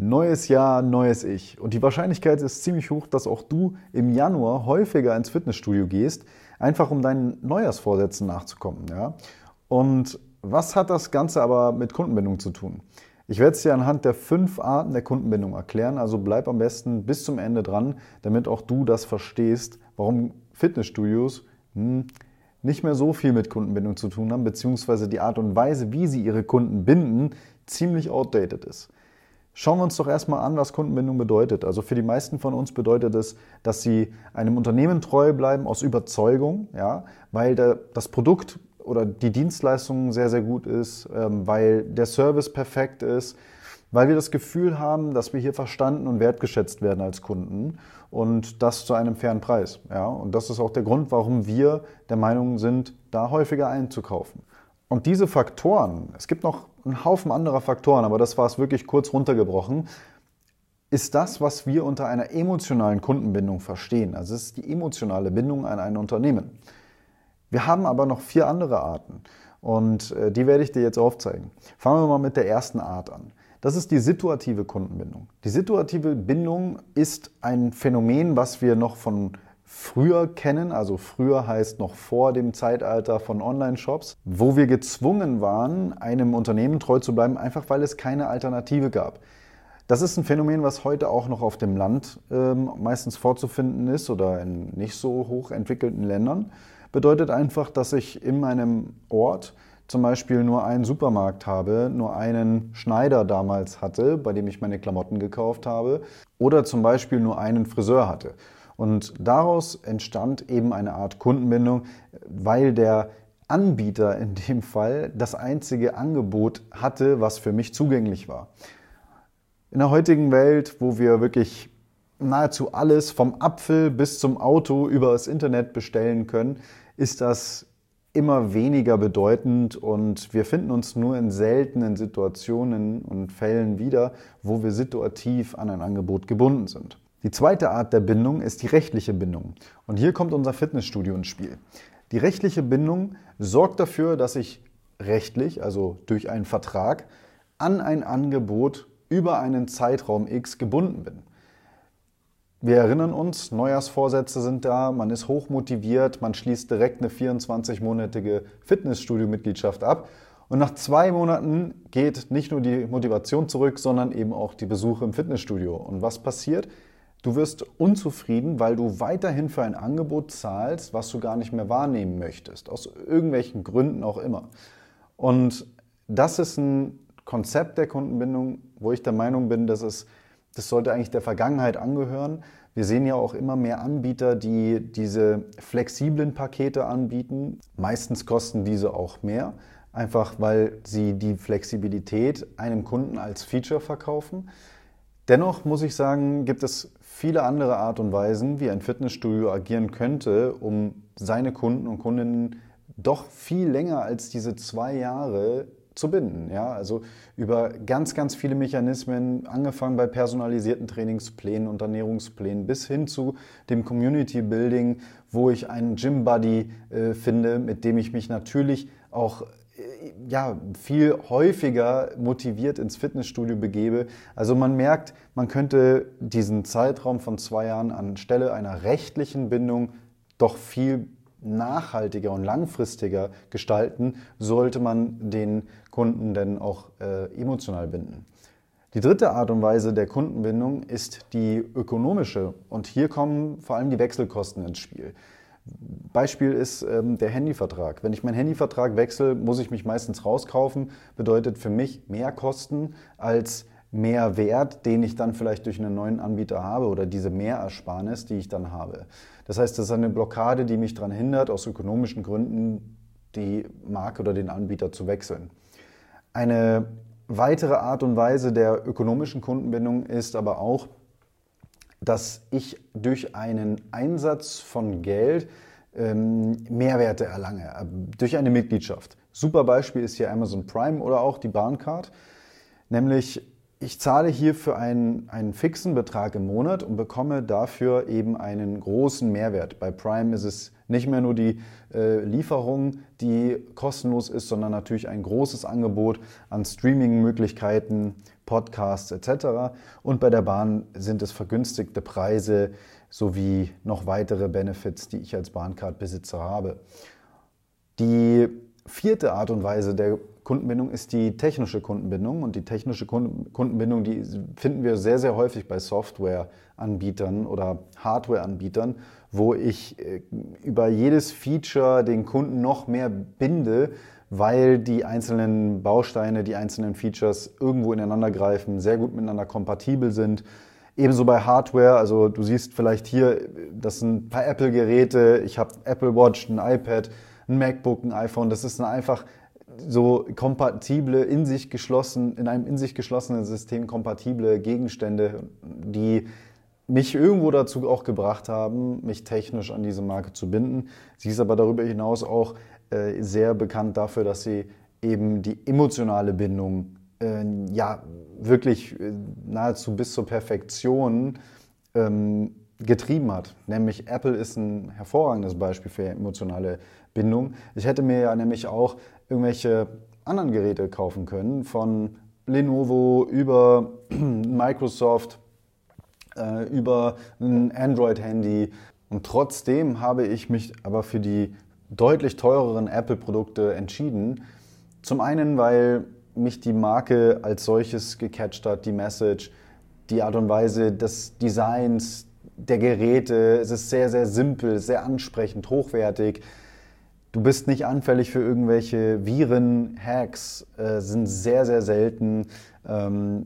Neues Jahr, neues Ich. Und die Wahrscheinlichkeit ist ziemlich hoch, dass auch du im Januar häufiger ins Fitnessstudio gehst, einfach um deinen Neujahrsvorsätzen nachzukommen. Ja? Und was hat das Ganze aber mit Kundenbindung zu tun? Ich werde es dir anhand der fünf Arten der Kundenbindung erklären, also bleib am besten bis zum Ende dran, damit auch du das verstehst, warum Fitnessstudios hm, nicht mehr so viel mit Kundenbindung zu tun haben, beziehungsweise die Art und Weise, wie sie ihre Kunden binden, ziemlich outdated ist. Schauen wir uns doch erstmal an, was Kundenbindung bedeutet. Also für die meisten von uns bedeutet es, dass sie einem Unternehmen treu bleiben aus Überzeugung, ja, weil der, das Produkt oder die Dienstleistung sehr, sehr gut ist, ähm, weil der Service perfekt ist, weil wir das Gefühl haben, dass wir hier verstanden und wertgeschätzt werden als Kunden und das zu einem fairen Preis. Ja? Und das ist auch der Grund, warum wir der Meinung sind, da häufiger einzukaufen. Und diese Faktoren, es gibt noch einen Haufen anderer Faktoren, aber das war es wirklich kurz runtergebrochen, ist das, was wir unter einer emotionalen Kundenbindung verstehen. Also es ist die emotionale Bindung an ein Unternehmen. Wir haben aber noch vier andere Arten und äh, die werde ich dir jetzt aufzeigen. Fangen wir mal mit der ersten Art an. Das ist die situative Kundenbindung. Die situative Bindung ist ein Phänomen, was wir noch von früher kennen, also früher heißt noch vor dem Zeitalter von Online-Shops, wo wir gezwungen waren, einem Unternehmen treu zu bleiben, einfach weil es keine Alternative gab. Das ist ein Phänomen, was heute auch noch auf dem Land ähm, meistens vorzufinden ist oder in nicht so hoch entwickelten Ländern. Bedeutet einfach, dass ich in meinem Ort zum Beispiel nur einen Supermarkt habe, nur einen Schneider damals hatte, bei dem ich meine Klamotten gekauft habe, oder zum Beispiel nur einen Friseur hatte. Und daraus entstand eben eine Art Kundenbindung, weil der Anbieter in dem Fall das einzige Angebot hatte, was für mich zugänglich war. In der heutigen Welt, wo wir wirklich nahezu alles vom Apfel bis zum Auto über das Internet bestellen können, ist das immer weniger bedeutend und wir finden uns nur in seltenen Situationen und Fällen wieder, wo wir situativ an ein Angebot gebunden sind. Die zweite Art der Bindung ist die rechtliche Bindung. Und hier kommt unser Fitnessstudio ins Spiel. Die rechtliche Bindung sorgt dafür, dass ich rechtlich, also durch einen Vertrag, an ein Angebot über einen Zeitraum X gebunden bin. Wir erinnern uns, Neujahrsvorsätze sind da, man ist hochmotiviert, man schließt direkt eine 24-monatige Fitnessstudio-Mitgliedschaft ab und nach zwei Monaten geht nicht nur die Motivation zurück, sondern eben auch die Besuche im Fitnessstudio. Und was passiert? Du wirst unzufrieden, weil du weiterhin für ein Angebot zahlst, was du gar nicht mehr wahrnehmen möchtest, aus irgendwelchen Gründen auch immer. Und das ist ein Konzept der Kundenbindung, wo ich der Meinung bin, dass es, das sollte eigentlich der Vergangenheit angehören. Wir sehen ja auch immer mehr Anbieter, die diese flexiblen Pakete anbieten. Meistens kosten diese auch mehr, einfach weil sie die Flexibilität einem Kunden als Feature verkaufen. Dennoch muss ich sagen, gibt es viele andere Art und Weisen, wie ein Fitnessstudio agieren könnte, um seine Kunden und Kundinnen doch viel länger als diese zwei Jahre zu binden. Ja? Also über ganz, ganz viele Mechanismen, angefangen bei personalisierten Trainingsplänen und Ernährungsplänen bis hin zu dem Community Building, wo ich einen Gym Buddy äh, finde, mit dem ich mich natürlich auch ja, viel häufiger motiviert ins Fitnessstudio begebe. Also man merkt, man könnte diesen Zeitraum von zwei Jahren anstelle einer rechtlichen Bindung doch viel nachhaltiger und langfristiger gestalten, sollte man den Kunden denn auch äh, emotional binden. Die dritte Art und Weise der Kundenbindung ist die ökonomische und hier kommen vor allem die Wechselkosten ins Spiel. Beispiel ist ähm, der Handyvertrag. Wenn ich meinen Handyvertrag wechsle, muss ich mich meistens rauskaufen. Bedeutet für mich mehr Kosten als mehr Wert, den ich dann vielleicht durch einen neuen Anbieter habe oder diese Mehrersparnis, die ich dann habe. Das heißt, das ist eine Blockade, die mich daran hindert, aus ökonomischen Gründen die Marke oder den Anbieter zu wechseln. Eine weitere Art und Weise der ökonomischen Kundenbindung ist aber auch, dass ich durch einen Einsatz von Geld ähm, Mehrwerte erlange, äh, durch eine Mitgliedschaft. Super Beispiel ist hier Amazon Prime oder auch die Bahncard. Nämlich, ich zahle hier für einen, einen fixen Betrag im Monat und bekomme dafür eben einen großen Mehrwert. Bei Prime ist es Nicht mehr nur die äh, Lieferung, die kostenlos ist, sondern natürlich ein großes Angebot an Streaming-Möglichkeiten, Podcasts etc. Und bei der Bahn sind es vergünstigte Preise sowie noch weitere Benefits, die ich als Bahncard-Besitzer habe. Die vierte Art und Weise der Kundenbindung ist die technische Kundenbindung. Und die technische Kundenbindung, die finden wir sehr, sehr häufig bei Softwareanbietern oder Hardwareanbietern, wo ich äh, über jedes Feature den Kunden noch mehr binde, weil die einzelnen Bausteine, die einzelnen Features irgendwo ineinander greifen, sehr gut miteinander kompatibel sind. Ebenso bei Hardware, also du siehst vielleicht hier, das sind ein paar Apple-Geräte, ich habe Apple Watch, ein iPad, ein MacBook, ein iPhone. Das ist einfach so kompatible, in sich geschlossen, in einem in sich geschlossenen System kompatible Gegenstände, die mich irgendwo dazu auch gebracht haben, mich technisch an diese Marke zu binden. Sie ist aber darüber hinaus auch äh, sehr bekannt dafür, dass sie eben die emotionale Bindung äh, ja wirklich äh, nahezu bis zur Perfektion ähm, getrieben hat. Nämlich Apple ist ein hervorragendes Beispiel für emotionale Bindung. Ich hätte mir ja nämlich auch irgendwelche anderen Geräte kaufen können, von Lenovo über Microsoft, äh, über ein Android-Handy. Und trotzdem habe ich mich aber für die deutlich teureren Apple-Produkte entschieden. Zum einen, weil mich die Marke als solches gecatcht hat, die Message, die Art und Weise des Designs, der Geräte. Es ist sehr, sehr simpel, sehr ansprechend, hochwertig. Du bist nicht anfällig für irgendwelche Viren, Hacks, äh, sind sehr, sehr selten. Ähm,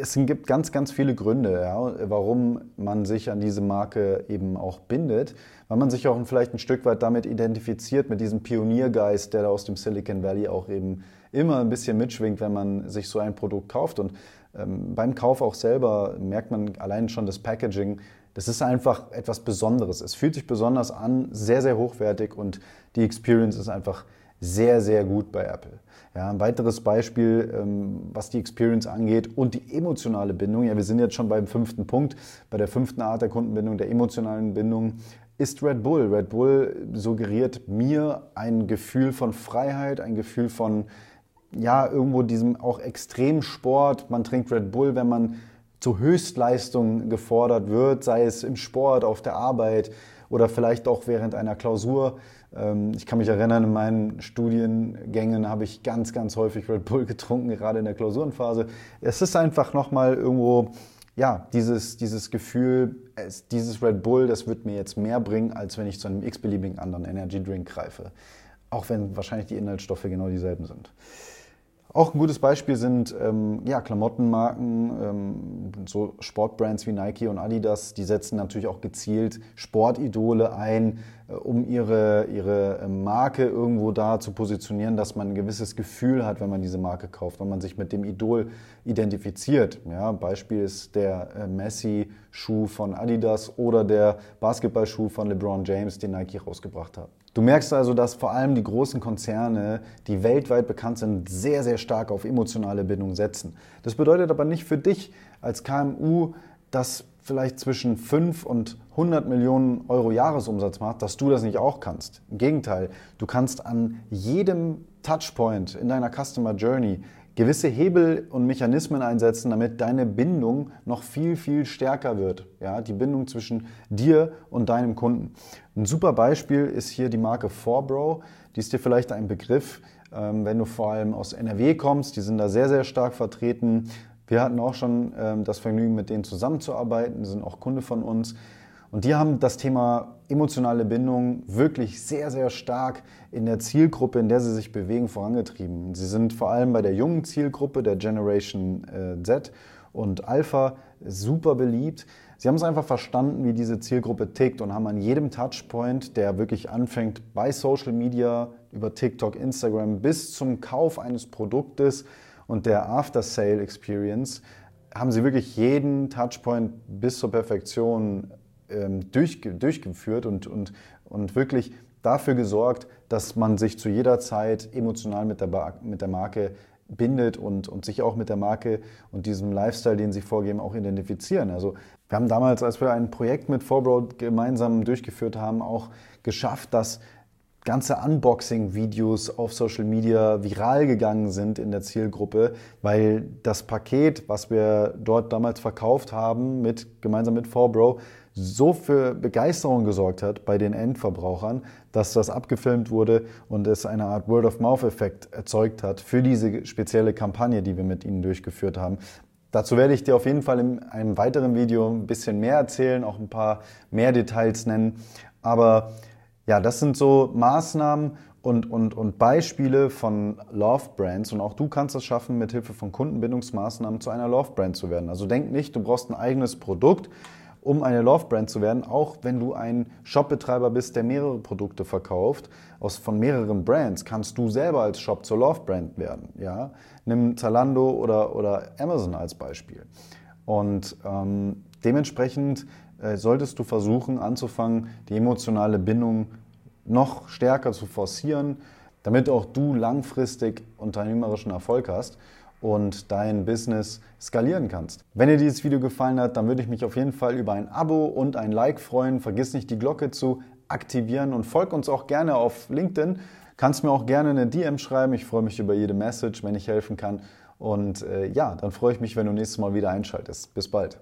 es gibt ganz, ganz viele Gründe, ja, warum man sich an diese Marke eben auch bindet, weil man sich auch vielleicht ein Stück weit damit identifiziert, mit diesem Pioniergeist, der da aus dem Silicon Valley auch eben immer ein bisschen mitschwingt, wenn man sich so ein Produkt kauft. Und beim Kauf auch selber merkt man allein schon das Packaging, das ist einfach etwas Besonderes. Es fühlt sich besonders an, sehr, sehr hochwertig und die Experience ist einfach sehr, sehr gut bei Apple. Ja, ein weiteres Beispiel, ähm, was die Experience angeht und die emotionale Bindung. Ja, wir sind jetzt schon beim fünften Punkt, bei der fünften Art der Kundenbindung, der emotionalen Bindung, ist Red Bull. Red Bull suggeriert mir ein Gefühl von Freiheit, ein Gefühl von, ja, irgendwo diesem auch Extremsport. Man trinkt Red Bull, wenn man zu Höchstleistungen gefordert wird, sei es im Sport, auf der Arbeit oder vielleicht auch während einer Klausur. Ähm, ich kann mich erinnern, in meinen Studiengängen habe ich ganz, ganz häufig Red Bull getrunken, gerade in der Klausurenphase. Es ist einfach nochmal irgendwo, ja, dieses, dieses Gefühl, es, dieses Red Bull, das wird mir jetzt mehr bringen, als wenn ich zu einem x-beliebigen anderen Energy Drink greife. Auch wenn wahrscheinlich die Inhaltsstoffe genau dieselben sind. Auch ein gutes Beispiel sind ähm, ja, Klamottenmarken, ähm, so Sportbrands wie Nike und Adidas, die setzen natürlich auch gezielt Sportidole ein, äh, um ihre, ihre ähm, Marke irgendwo da zu positionieren, dass man ein gewisses Gefühl hat, wenn man diese Marke kauft, wenn man sich mit dem Idol identifiziert. Ja, Beispiel ist der äh, Messi-Schuh von Adidas oder der Basketballschuh von LeBron James, den Nike rausgebracht hat. Du merkst also, dass vor allem die großen Konzerne, die weltweit bekannt sind, sehr, sehr stark auf emotionale Bindung setzen. Das bedeutet aber nicht für dich als KMU, das vielleicht zwischen 5 und 100 Millionen Euro Jahresumsatz macht, dass du das nicht auch kannst. Im Gegenteil, du kannst an jedem Touchpoint in deiner Customer Journey gewisse Hebel und Mechanismen einsetzen, damit deine Bindung noch viel, viel stärker wird. Ja, die Bindung zwischen dir und deinem Kunden. Ein super Beispiel ist hier die Marke Forbro. Die ist dir vielleicht ein Begriff, ähm, wenn du vor allem aus NRW kommst. Die sind da sehr, sehr stark vertreten. Wir hatten auch schon ähm, das Vergnügen, mit denen zusammenzuarbeiten. Die sind auch Kunde von uns. Und die haben das Thema emotionale Bindung wirklich sehr, sehr stark in der Zielgruppe, in der sie sich bewegen, vorangetrieben. Sie sind vor allem bei der jungen Zielgruppe, der Generation äh, Z und Alpha, super beliebt. Sie haben es einfach verstanden, wie diese Zielgruppe tickt und haben an jedem Touchpoint, der wirklich anfängt bei Social Media, über TikTok, Instagram bis zum Kauf eines Produktes und der After-Sale Experience, haben sie wirklich jeden Touchpoint bis zur Perfektion durch, durchgeführt und, und, und wirklich dafür gesorgt, dass man sich zu jeder Zeit emotional mit der, mit der Marke bindet und, und sich auch mit der Marke und diesem Lifestyle, den sie vorgeben, auch identifizieren. Also wir haben damals, als wir ein Projekt mit Forbro gemeinsam durchgeführt haben, auch geschafft, dass ganze Unboxing-Videos auf Social Media viral gegangen sind in der Zielgruppe, weil das Paket, was wir dort damals verkauft haben, mit, gemeinsam mit Forbro, so für Begeisterung gesorgt hat bei den Endverbrauchern, dass das abgefilmt wurde und es eine Art Word-of-Mouth-Effekt erzeugt hat für diese spezielle Kampagne, die wir mit ihnen durchgeführt haben. Dazu werde ich dir auf jeden Fall in einem weiteren Video ein bisschen mehr erzählen, auch ein paar mehr Details nennen. Aber ja, das sind so Maßnahmen und, und, und Beispiele von Love Brands. Und auch du kannst es schaffen, mit Hilfe von Kundenbindungsmaßnahmen zu einer Love Brand zu werden. Also denk nicht, du brauchst ein eigenes Produkt, um eine Love Brand zu werden, auch wenn du ein Shopbetreiber bist, der mehrere Produkte verkauft, aus, von mehreren Brands, kannst du selber als Shop zur Love Brand werden. Ja? Nimm Zalando oder, oder Amazon als Beispiel. Und ähm, dementsprechend äh, solltest du versuchen anzufangen, die emotionale Bindung noch stärker zu forcieren, damit auch du langfristig unternehmerischen Erfolg hast und dein Business skalieren kannst. Wenn dir dieses Video gefallen hat, dann würde ich mich auf jeden Fall über ein Abo und ein Like freuen. Vergiss nicht die Glocke zu aktivieren und folg uns auch gerne auf LinkedIn. Kannst mir auch gerne eine DM schreiben. Ich freue mich über jede Message, wenn ich helfen kann. Und äh, ja, dann freue ich mich, wenn du nächstes Mal wieder einschaltest. Bis bald.